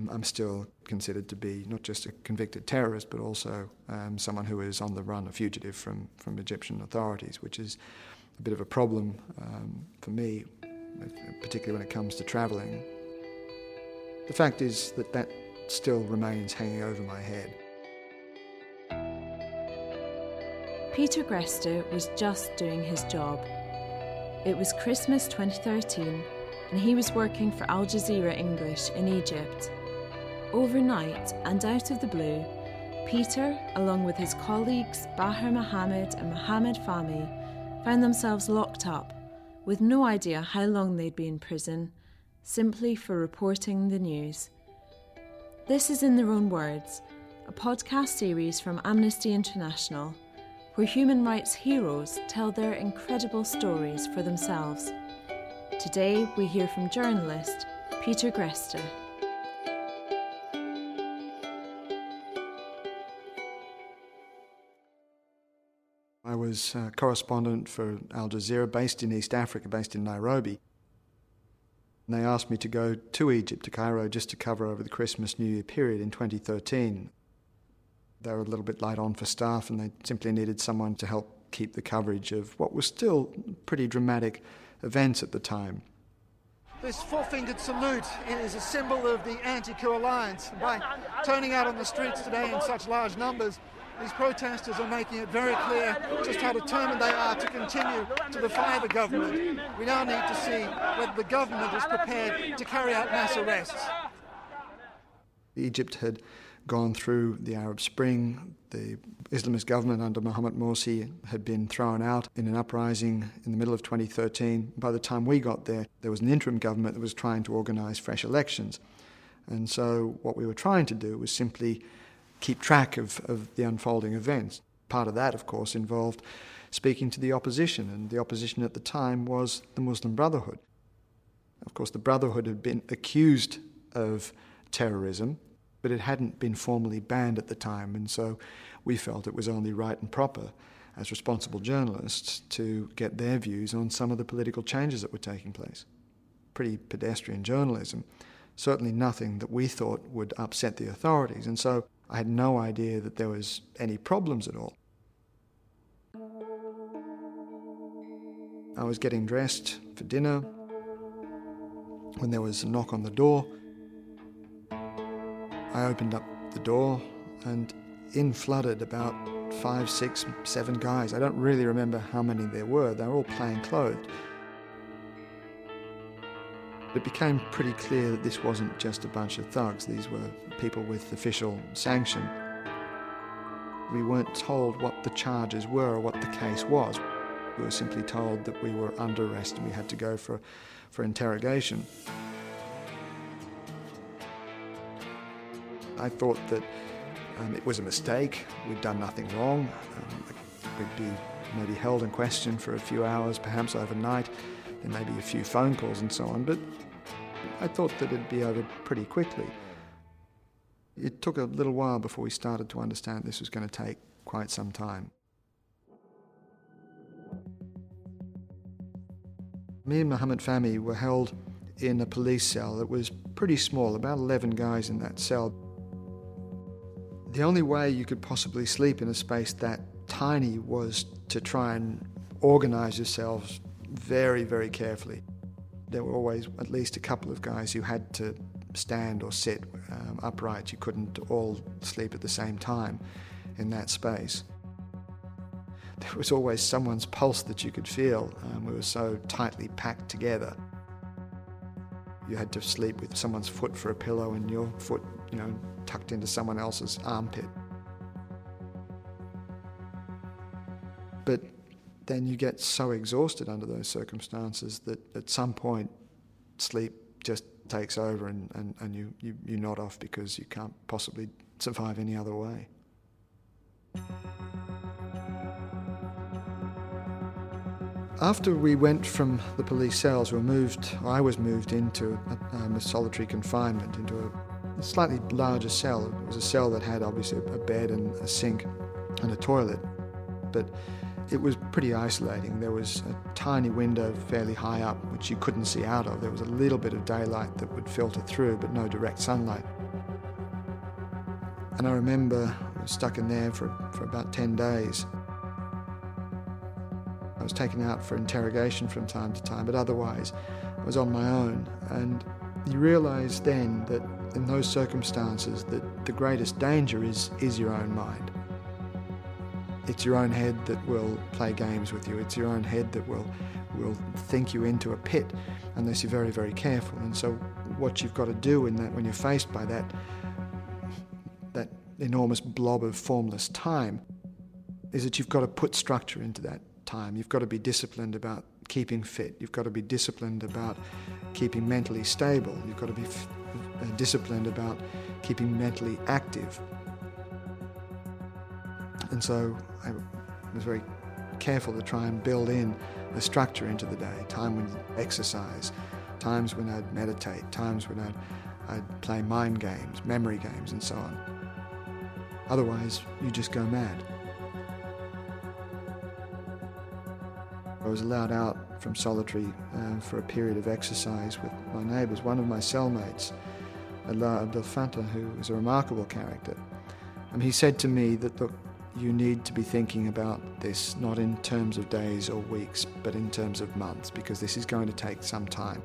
um, I'm still considered to be not just a convicted terrorist, but also um, someone who is on the run, a fugitive from, from Egyptian authorities, which is a bit of a problem um, for me, particularly when it comes to travelling. The fact is that that still remains hanging over my head. Peter Greste was just doing his job. It was Christmas 2013, and he was working for Al Jazeera English in Egypt. Overnight and out of the blue, Peter, along with his colleagues Baher Mohammed and Mohammed Fahmy, found themselves locked up, with no idea how long they'd be in prison, simply for reporting the news. This is In Their Own Words, a podcast series from Amnesty International where human rights heroes tell their incredible stories for themselves. Today, we hear from journalist Peter Greste. I was a correspondent for Al Jazeera based in East Africa, based in Nairobi. And they asked me to go to Egypt, to Cairo, just to cover over the Christmas New Year period in 2013. They were a little bit light on for staff and they simply needed someone to help keep the coverage of what was still pretty dramatic events at the time. This four-fingered salute is a symbol of the anti-coup alliance. By turning out on the streets today in such large numbers, these protesters are making it very clear just how determined they are to continue to defy the government. We now need to see whether the government is prepared to carry out mass arrests. Egypt had gone through the Arab Spring. The Islamist government under Mohamed Morsi had been thrown out in an uprising in the middle of 2013. By the time we got there, there was an interim government that was trying to organise fresh elections. And so, what we were trying to do was simply keep track of, of the unfolding events. Part of that, of course, involved speaking to the opposition, and the opposition at the time was the Muslim Brotherhood. Of course, the Brotherhood had been accused of terrorism but it hadn't been formally banned at the time, and so we felt it was only right and proper as responsible journalists to get their views on some of the political changes that were taking place. Pretty pedestrian journalism, certainly nothing that we thought would upset the authorities, and so I had no idea that there was any problems at all. I was getting dressed for dinner when there was a knock on the door. I opened up the door and in flooded about five, six, seven guys. I don't really remember how many there were. They were all plain clothed. It became pretty clear that this wasn't just a bunch of thugs. These were people with official sanction. We weren't told what the charges were or what the case was. We were simply told that we were under arrest and we had to go for, for interrogation. I thought that um, it was a mistake. We'd done nothing wrong. Um, we'd be maybe held in question for a few hours, perhaps overnight. There may be a few phone calls and so on, but I thought that it'd be over pretty quickly. It took a little while before we started to understand this was going to take quite some time. Me and Mohammed Fahmy were held in a police cell that was pretty small, about 11 guys in that cell. The only way you could possibly sleep in a space that tiny was to try and organize yourselves very, very carefully. There were always at least a couple of guys who had to stand or sit um, upright. You couldn't all sleep at the same time in that space. There was always someone's pulse that you could feel. Um, we were so tightly packed together. You had to sleep with someone's foot for a pillow and your foot, you know, tucked into someone else's armpit. Then you get so exhausted under those circumstances that at some point sleep just takes over and, and, and you, you, you nod off because you can't possibly survive any other way. After we went from the police cells, we were moved, I was moved into a, um, a solitary confinement, into a slightly larger cell. It was a cell that had obviously a bed and a sink and a toilet, but it was pretty isolating. There was a tiny window fairly high up which you couldn't see out of. There was a little bit of daylight that would filter through, but no direct sunlight. And I remember I was stuck in there for, for about 10 days. I was taken out for interrogation from time to time, but otherwise I was on my own. And you realise then that in those circumstances that the greatest danger is, is your own mind. It's your own head that will play games with you. It's your own head that will, will think you into a pit unless you're very, very careful. And so what you've got to do in that when you're faced by that that enormous blob of formless time is that you've got to put structure into that time. You've got to be disciplined about keeping fit. You've got to be disciplined about keeping mentally stable. You've got to be f- disciplined about keeping mentally active. And so I was very careful to try and build in a structure into the day, time when you'd exercise, times when I'd meditate, times when I'd, I'd play mind games, memory games, and so on. Otherwise, you just go mad. I was allowed out from solitary uh, for a period of exercise with my neighbours. One of my cellmates, Alaa Abdel Fattah, who was a remarkable character, and he said to me that, look, you need to be thinking about this not in terms of days or weeks, but in terms of months, because this is going to take some time.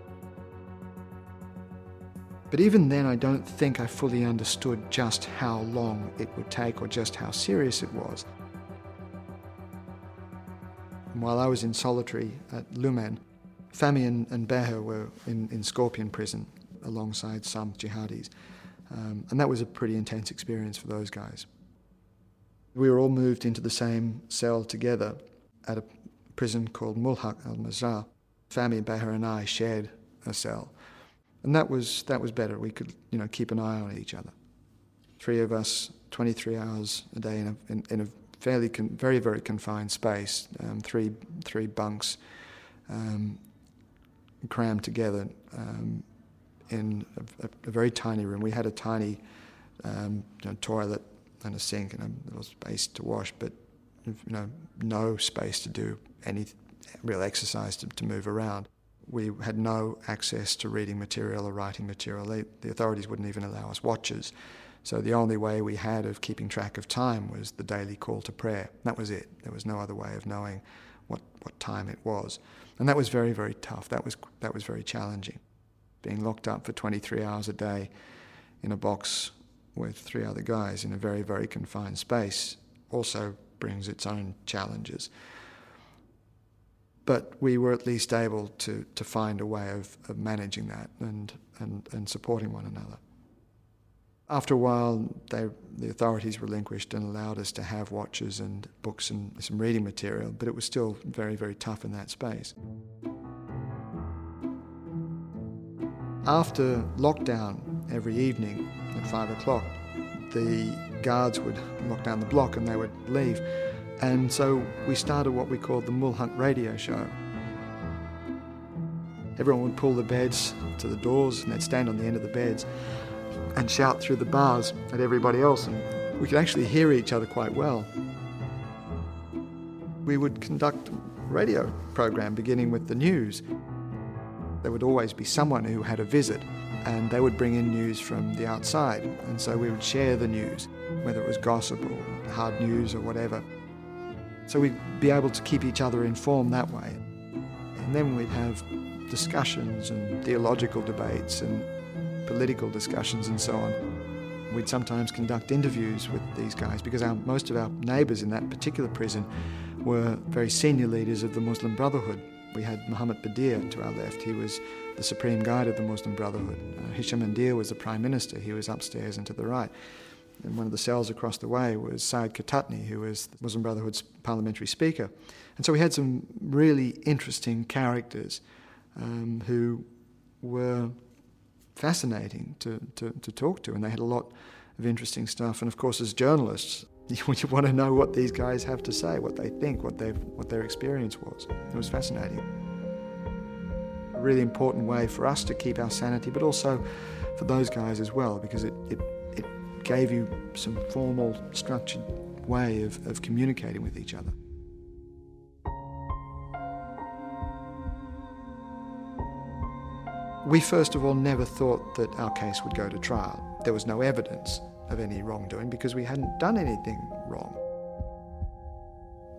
But even then, I don't think I fully understood just how long it would take or just how serious it was. And while I was in solitary at Lumen, Fahmy and, and were in, in Scorpion prison alongside some jihadis. Um, and that was a pretty intense experience for those guys. We were all moved into the same cell together at a prison called Mulhaq al Mazar. Fahmy Baher, and I shared a cell. And that was, that was better. We could you know, keep an eye on each other. Three of us, 23 hours a day in a, in, in a fairly, con- very, very confined space, um, three, three bunks um, crammed together um, in a, a, very tiny room. We had a tiny um, you know, toilet and a sink and a little space to wash, but you know, no space to do any real exercise to, to move around. We had no access to reading material or writing material. They, the authorities wouldn't even allow us watches. So the only way we had of keeping track of time was the daily call to prayer. That was it. There was no other way of knowing what, what time it was. And that was very, very tough. That was, that was very challenging. Being locked up for 23 hours a day in a box with three other guys in a very, very confined space also brings its own challenges. But we were at least able to, to find a way of, of managing that and, and, and supporting one another. After a while, they, the authorities relinquished and allowed us to have watches and books and some reading material, but it was still very, very tough in that space. After lockdown, every evening at five o'clock, the guards would knock down the block and they would leave. And so we started what we called the Mulhaq radio show. Everyone would pull the beds to the doors and they'd stand on the end of the beds and shout through the bars at everybody else. And we could actually hear each other quite well. We would conduct a radio program beginning with the news. There would always be someone who had a visit and they would bring in news from the outside. And so we would share the news, whether it was gossip or hard news or whatever. So we'd be able to keep each other informed that way. And then we'd have discussions and theological debates and political discussions and so on. We'd sometimes conduct interviews with these guys because our, most of our neighbours in that particular prison were very senior leaders of the Muslim Brotherhood. We had Muhammad Badie to our left. He was the supreme guide of the Muslim Brotherhood. Uh, Hisham Qandil was the prime minister. He was upstairs and to the right. And one of the cells across the way was Said Katatni, who was the Muslim Brotherhood's parliamentary speaker. And so we had some really interesting characters um, who were fascinating to, to, to talk to, and they had a lot of interesting stuff. And of course, as journalists, you, you want to know what these guys have to say, what they think, what, they what their experience was. It was fascinating. A really important way for us to keep our sanity, but also for those guys as well, because it, it, it gave you some formal, structured way of, of communicating with each other. We first of all never thought that our case would go to trial. There was no evidence. Of any wrongdoing because we hadn't done anything wrong.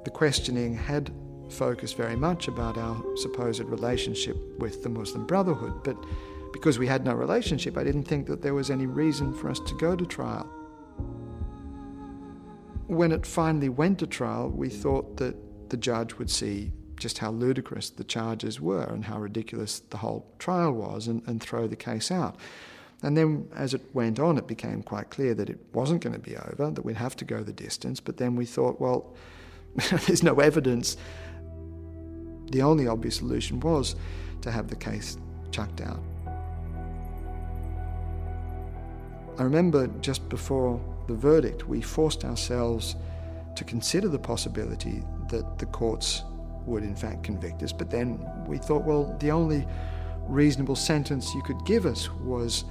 The questioning had focused very much about our supposed relationship with the Muslim Brotherhood, but because we had no relationship, I didn't think that there was any reason for us to go to trial. When it finally went to trial, we thought that the judge would see just how ludicrous the charges were and how ridiculous the whole trial was and, and throw the case out. And then as it went on, it became quite clear that it wasn't going to be over, that we'd have to go the distance. But then we thought, well, there's no evidence. The only obvious solution was to have the case chucked out. I remember just before the verdict, we forced ourselves to consider the possibility that the courts would in fact convict us. But then we thought, well, the only reasonable sentence you could give us was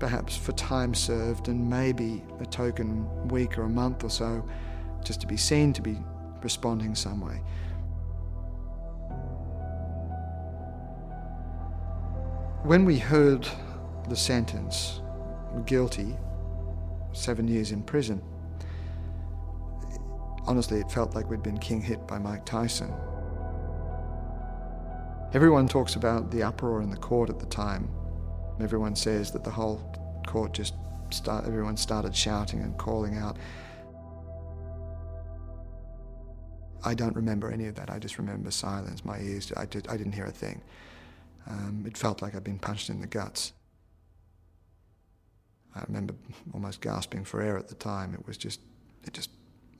perhaps for time served and maybe a token week or a month or so just to be seen to be responding some way. When we heard the sentence, guilty, seven years in prison, honestly, it felt like we'd been king hit by Mike Tyson. Everyone talks about the uproar in the court at the time. Everyone says that the whole court just start, everyone started shouting and calling out. I don't remember any of that. I just remember silence. My ears, I, did, I didn't hear a thing. Um, it felt like I'd been punched in the guts. I remember almost gasping for air at the time. It was just, it just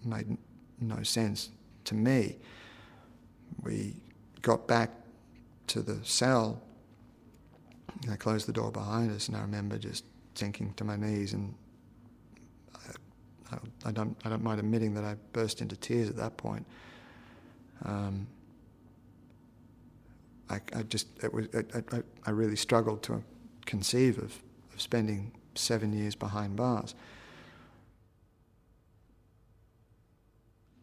made no sense to me. We got back to the cell. I closed the door behind us, and I remember just sinking to my knees, and I, I, I don't, I don't mind admitting that I burst into tears at that point. Um, I, I, just, it was, I, I really struggled to conceive of, of spending seven years behind bars.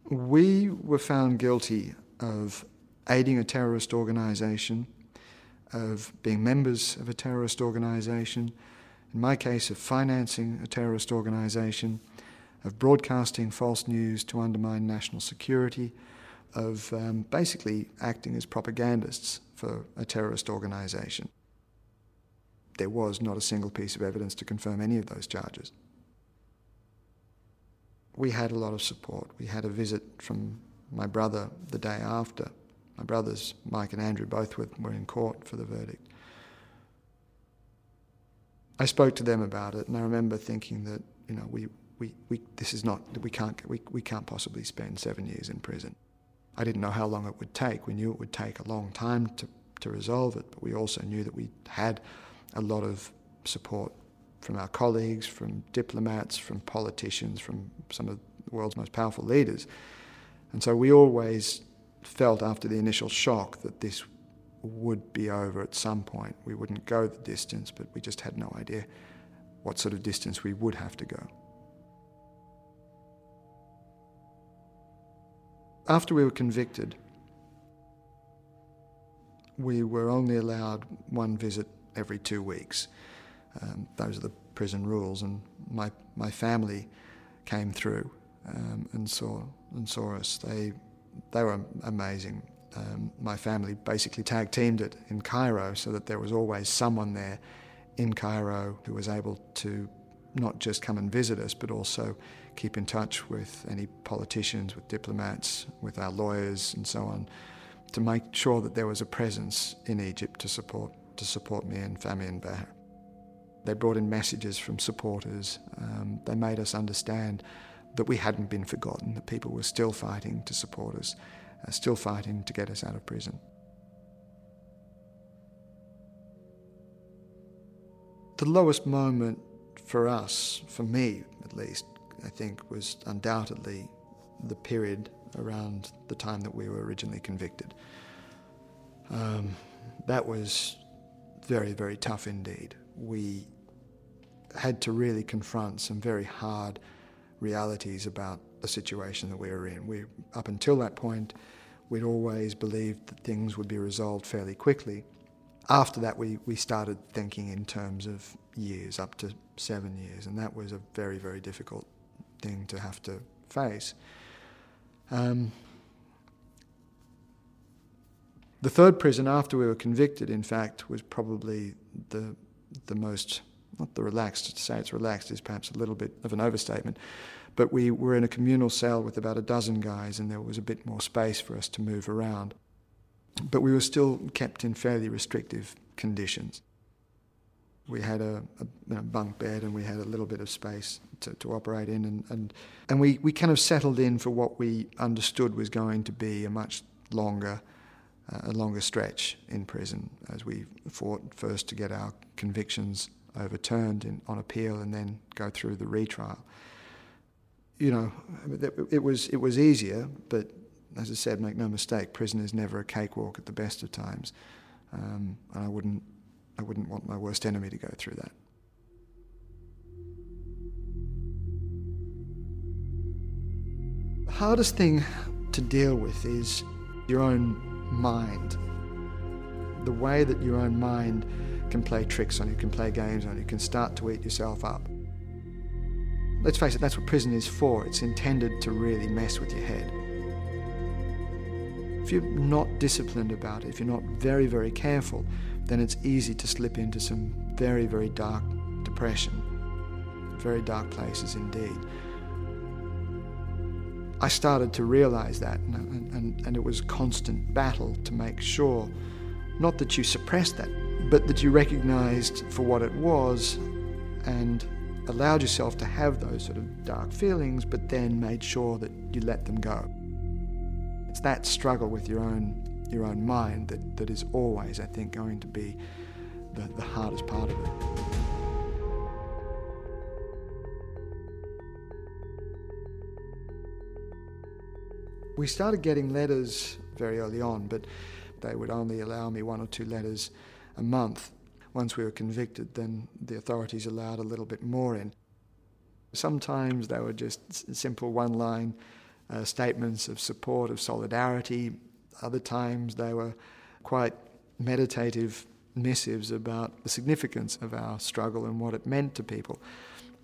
We were found guilty of aiding a terrorist organization, of being members of a terrorist organization, in my case, of financing a terrorist organization, of broadcasting false news to undermine national security, of um, basically acting as propagandists for a terrorist organization. There was not a single piece of evidence to confirm any of those charges. We had a lot of support. We had a visit from my brother the day after my brothers, Mike and Andrew, both were, in court for the verdict. I spoke to them about it, and I remember thinking that, you know, we, we, we, this is not, we can't, we, we can't possibly spend seven years in prison. I didn't know how long it would take. We knew it would take a long time to, to resolve it, but we also knew that we had a lot of support from our colleagues, from diplomats, from politicians, from some of the world's most powerful leaders. And so we always felt after the initial shock that this would be over at some point. We wouldn't go the distance, but we just had no idea what sort of distance we would have to go. After we were convicted, we were only allowed one visit every two weeks. Um, those are the prison rules, and my, my family came through um, and saw and saw us. They they were amazing. Um, my family basically tag teamed it in Cairo so that there was always someone there in Cairo who was able to not just come and visit us, but also keep in touch with any politicians, with diplomats, with our lawyers, and so on, to make sure that there was a presence in Egypt to support to support me and Fahmy and Baher. They brought in messages from supporters. Um, they made us understand that we hadn't been forgotten, that people were still fighting to support us, uh, still fighting to get us out of prison. The lowest moment for us, for me at least, I think, was undoubtedly the period around the time that we were originally convicted. Um, that was very, very tough indeed. We had to really confront some very hard realities about the situation that we were in. We, up until that point, we'd always believed that things would be resolved fairly quickly. After that, we, we started thinking in terms of years, up to seven years, and that was a very, very difficult thing to have to face. Um, the third prison after we were convicted, in fact, was probably the the most not the relaxed. To say it's relaxed is perhaps a little bit of an overstatement, but we were in a communal cell with about a dozen guys, and there was a bit more space for us to move around. But we were still kept in fairly restrictive conditions. We had a, a you know, bunk bed and we had a little bit of space to, to operate in, and, and, and we, we kind of settled in for what we understood was going to be a much longer uh, a longer stretch in prison as we fought first to get our convictions overturned in, on appeal and then go through the retrial. You know, it was, it was easier, but as I said, make no mistake, prison is never a cakewalk at the best of times. Um, and I wouldn't, I wouldn't want my worst enemy to go through that. The hardest thing to deal with is your own mind. The way that your own mind can play tricks on you, can play games on you, can start to eat yourself up. Let's face it, that's what prison is for. It's intended to really mess with your head. If you're not disciplined about it, if you're not very, very careful, then it's easy to slip into some very, very dark depression. Very dark places indeed. I started to realize that, and, and, and, it was constant battle to make sure, not that you suppressed that, but that you recognized for what it was and allowed yourself to have those sort of dark feelings, but then made sure that you let them go. It's that struggle with your own, your own mind that, that is always, I think, going to be the, the hardest part of it. We started getting letters very early on, but they would only allow me one or two letters a month. Once we were convicted, then the authorities allowed a little bit more in. Sometimes they were just simple one line uh, statements of support, of solidarity. Other times they were quite meditative missives about the significance of our struggle and what it meant to people.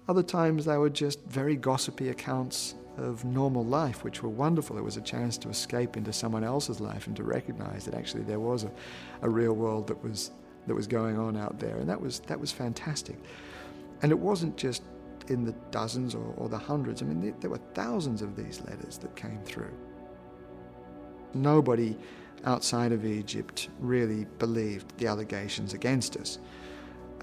Other times they were just very gossipy accounts of normal life, which were wonderful. It was a chance to escape into someone else's life and to recognize that actually there was a, a real world that was, that was going on out there. And that was, that was fantastic. And it wasn't just in the dozens or, or the hundreds. I mean, there, there were thousands of these letters that came through. Nobody outside of Egypt really believed the allegations against us.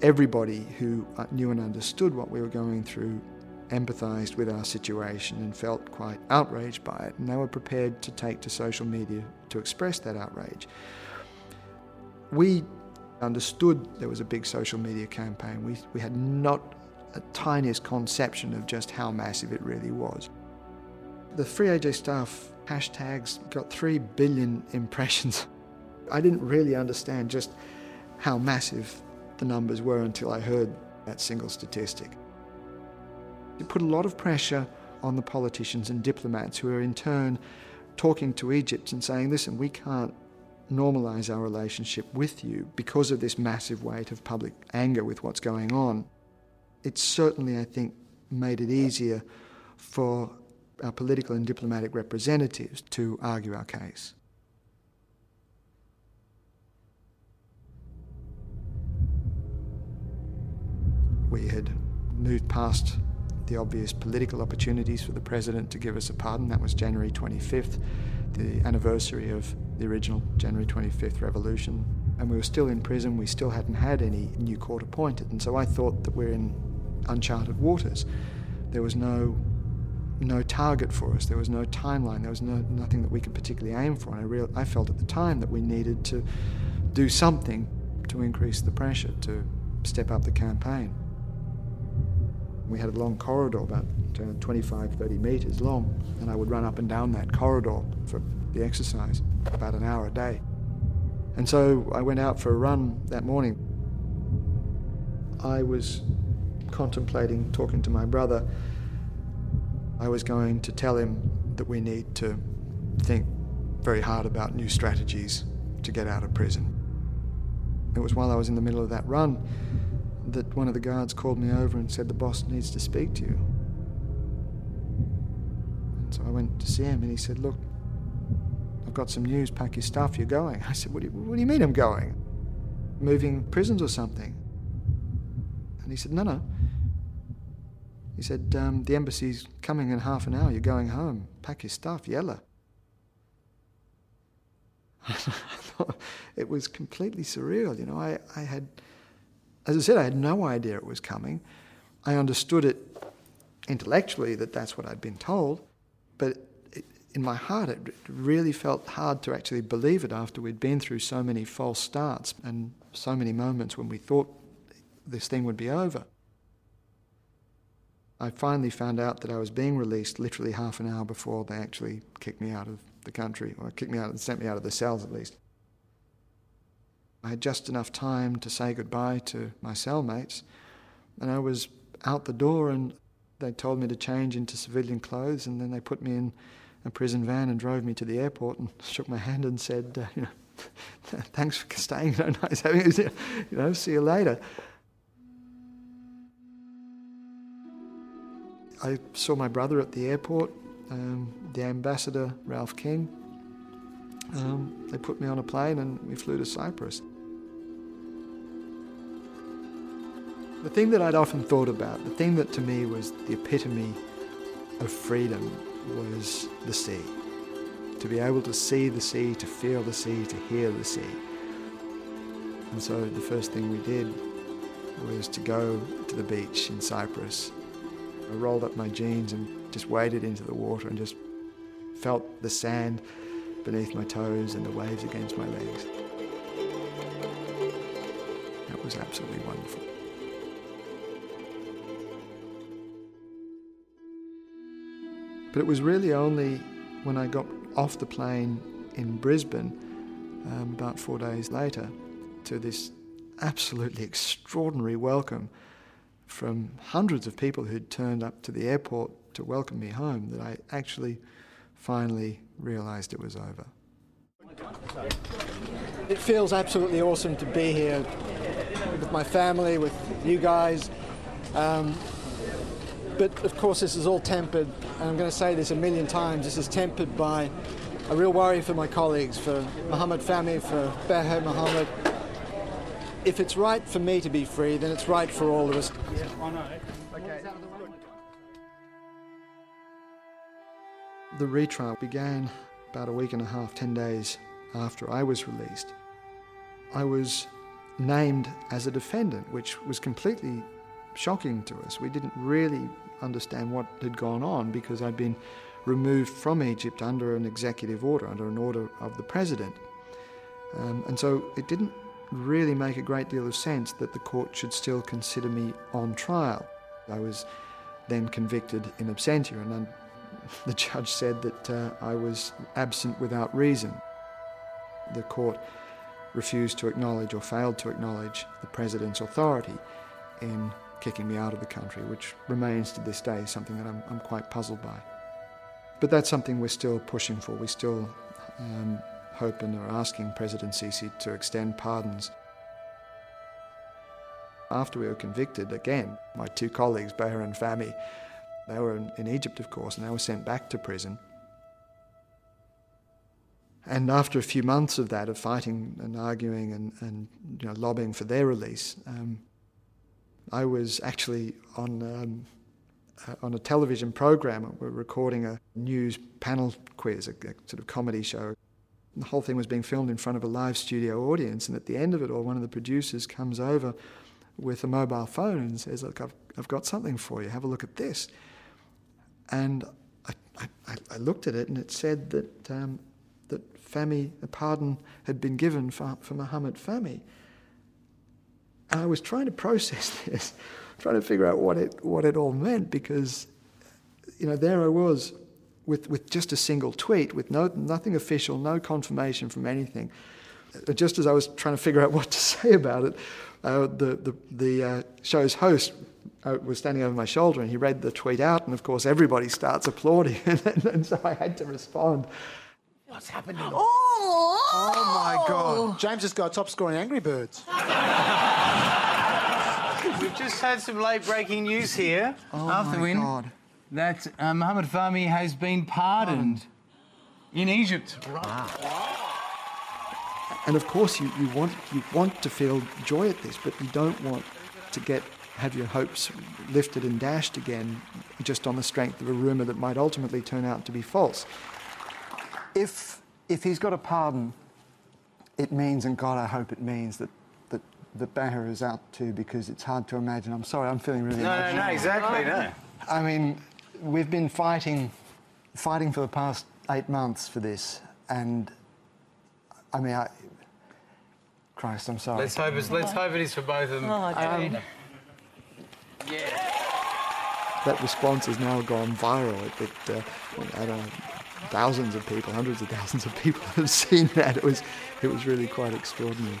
Everybody who uh, knew and understood what we were going through empathized with our situation and felt quite outraged by it, and they were prepared to take to social media to express that outrage. We understood there was a big social media campaign. We, we had not a tiniest conception of just how massive it really was. The Free AJ Staff hashtags got 3 billion impressions. I didn't really understand just how massive the numbers were until I heard that single statistic. It put a lot of pressure on the politicians and diplomats who are in turn talking to Egypt and saying, listen, we can't normalize our relationship with you because of this massive weight of public anger with what's going on. It certainly, I think, made it easier for our political and diplomatic representatives to argue our case. We had moved past the obvious political opportunities for the president to give us a pardon. That was January 25th, the anniversary of the original January 25th revolution. And we were still in prison, we still hadn't had any new court appointed. And so I thought that we're in uncharted waters. There was no no target for us. There was no timeline. There was no, nothing that we could particularly aim for. And I, real, I felt at the time that we needed to do something to increase the pressure, to step up the campaign. We had a long corridor, about uh, 25, 30 meters long, and I would run up and down that corridor for the exercise, about an hour a day. And so I went out for a run that morning. I was contemplating talking to my brother. I was going to tell him that we need to think very hard about new strategies to get out of prison. It was while I was in the middle of that run that one of the guards called me over and said the boss needs to speak to you. And so I went to see him and he said, Look, I've got some news, pack your stuff, you're going. I said, What do you, what do you mean I'm going? Moving prisons or something? And he said, No, no. He said, um, The embassy's coming in half an hour, you're going home. Pack your stuff, yella. it was completely surreal. You know, I, I had, as I said, I had no idea it was coming. I understood it intellectually that that's what I'd been told, but in my heart, it really felt hard to actually believe it after we'd been through so many false starts and so many moments when we thought this thing would be over. I finally found out that I was being released literally half an hour before they actually kicked me out of the country, or kicked me out and sent me out of the cells at least. I had just enough time to say goodbye to my cellmates, and I was out the door, and they told me to change into civilian clothes, and then they put me in a prison van and drove me to the airport and shook my hand and said, uh, you know, thanks for staying, you nice having you, you know, see you later. I saw my brother at the airport um, the ambassador, Ralph King. Um, they put me on a plane and we flew to Cyprus. The thing that I'd often thought about, the thing that to me was the epitome of freedom, was the sea. To be able to see the sea, to feel the sea, to hear the sea. And so the first thing we did was to go to the beach in Cyprus. I rolled up my jeans and just waded into the water and just felt the sand beneath my toes and the waves against my legs. That was absolutely wonderful. But it was really only when I got off the plane in Brisbane, um, about four days later, to this absolutely extraordinary welcome from hundreds of people who'd turned up to the airport to welcome me home that I actually finally realized it was over. It feels absolutely awesome to be here with my family, with you guys. Um, but of course, this is all tempered, and I'm going to say this a million times this is tempered by a real worry for my colleagues, for Mohammed Fahmy, for Baher Mohammed. If it's right for me to be free, then it's right for all of us. Yeah, I know. Okay. The retrial began about a week and a half, 10 days after I was released. I was named as a defendant, which was completely shocking to us. We didn't really understand what had gone on because I'd been removed from Egypt under an executive order, under an order of the president. Um, and so it didn't really make a great deal of sense that the court should still consider me on trial. I was then convicted in absentia, and the judge said that uh, I was absent without reason. The court refused to acknowledge or failed to acknowledge the president's authority in kicking me out of the country, which remains to this day something that I'm, I'm quite puzzled by. But that's something we're still pushing for. We still um, hope and are asking President Sisi to extend pardons. After we were convicted, again, my two colleagues, Baher and Fahmy, they were in, in Egypt, of course, and they were sent back to prison. And after a few months of that, of fighting and arguing and, and you know, lobbying for their release, um, I was actually on, um, uh, on a television program. We were recording a news panel quiz, a, a, sort of comedy show. The whole thing was being filmed in front of a live studio audience. And at the end of it all, one of the producers comes over with a mobile phone and says, Look, I've, I've got something for you. Have a look at this. And I, I, I looked at it and it said that, um, that Fahmy, a pardon had been given for, for Muhammad Fahmy. And I was trying to process this, trying to figure out what it, what it all meant because, you know, there I was with, with just a single tweet, with no, nothing official, no confirmation from anything. Just as I was trying to figure out what to say about it, uh, the, the, the uh, show's host uh, was standing over my shoulder and he read the tweet out, and of course, everybody starts applauding. and, and so I had to respond. What's happening? Oh, oh my God. James has got top scoring Angry Birds. We've just had some late breaking news here. Oh after my win God. that uh, Mohamed Fahmy has been pardoned in Egypt. And of course, you, you want you want to feel joy at this, but you don't want to get have your hopes lifted and dashed again, just on the strength of a rumor that might ultimately turn out to be false. If if he's got a pardon, it means, and God, I hope it means that that that Baher is out too, because it's hard to imagine. I'm sorry, I'm feeling really. No, no, emotional. no, exactly, no. I mean, we've been fighting, fighting for the past eight months for this, and I mean, I, Christ, I'm sorry. Let's hope, it's, let's hope it is for both of them. Oh, Um, that response has now gone viral. It, it, uh, I don't know, thousands of people, hundreds of thousands of people have seen that. It was, it was really quite extraordinary.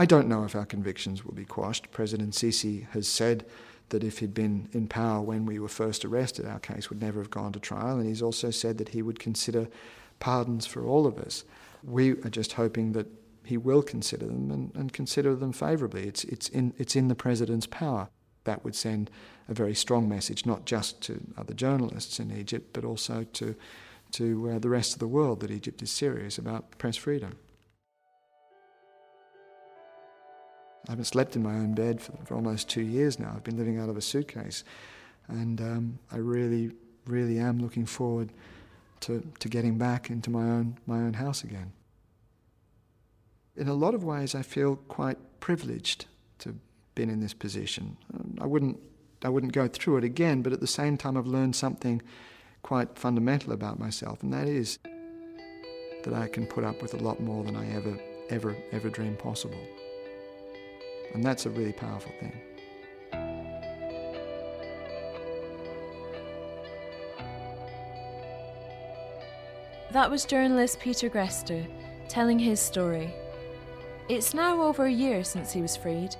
I don't know if our convictions will be quashed. President Sisi has said that if he'd been in power when we were first arrested, our case would never have gone to trial, and he's also said that he would consider pardons for all of us. We are just hoping that he will consider them and, and consider them favourably. It's, it's, in, it's in the president's power. That would send a very strong message, not just to other journalists in Egypt, but also to, to uh, the rest of the world that Egypt is serious about press freedom. I haven't slept in my own bed for, for almost two years now. I've been living out of a suitcase. And um, I really, really am looking forward to, to getting back into my own, my own house again. In a lot of ways, I feel quite privileged to been in this position. I wouldn't, I wouldn't go through it again, but at the same time, I've learned something quite fundamental about myself, and that is that I can put up with a lot more than I ever, ever, ever dreamed possible. And that's a really powerful thing. That was journalist Peter Greste telling his story. It's now over a year since he was freed.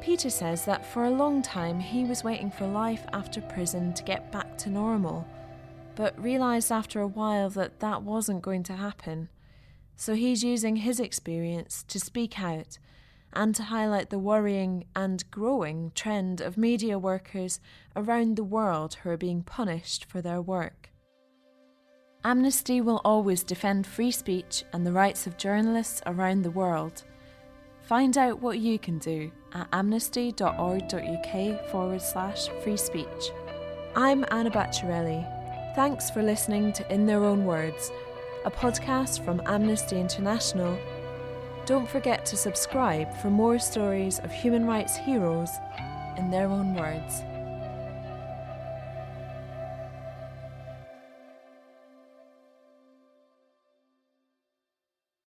Peter says that for a long time he was waiting for life after prison to get back to normal, but realised after a while that that wasn't going to happen. So he's using his experience to speak out and to highlight the worrying and growing trend of media workers around the world who are being punished for their work. Amnesty will always defend free speech and the rights of journalists around the world. Find out what you can do at amnesty.org.uk forward slash free speech. I'm Anna Bacciarelli. Thanks for listening to In Their Own Words, a podcast from Amnesty International. Don't forget to subscribe for more stories of human rights heroes in their own words.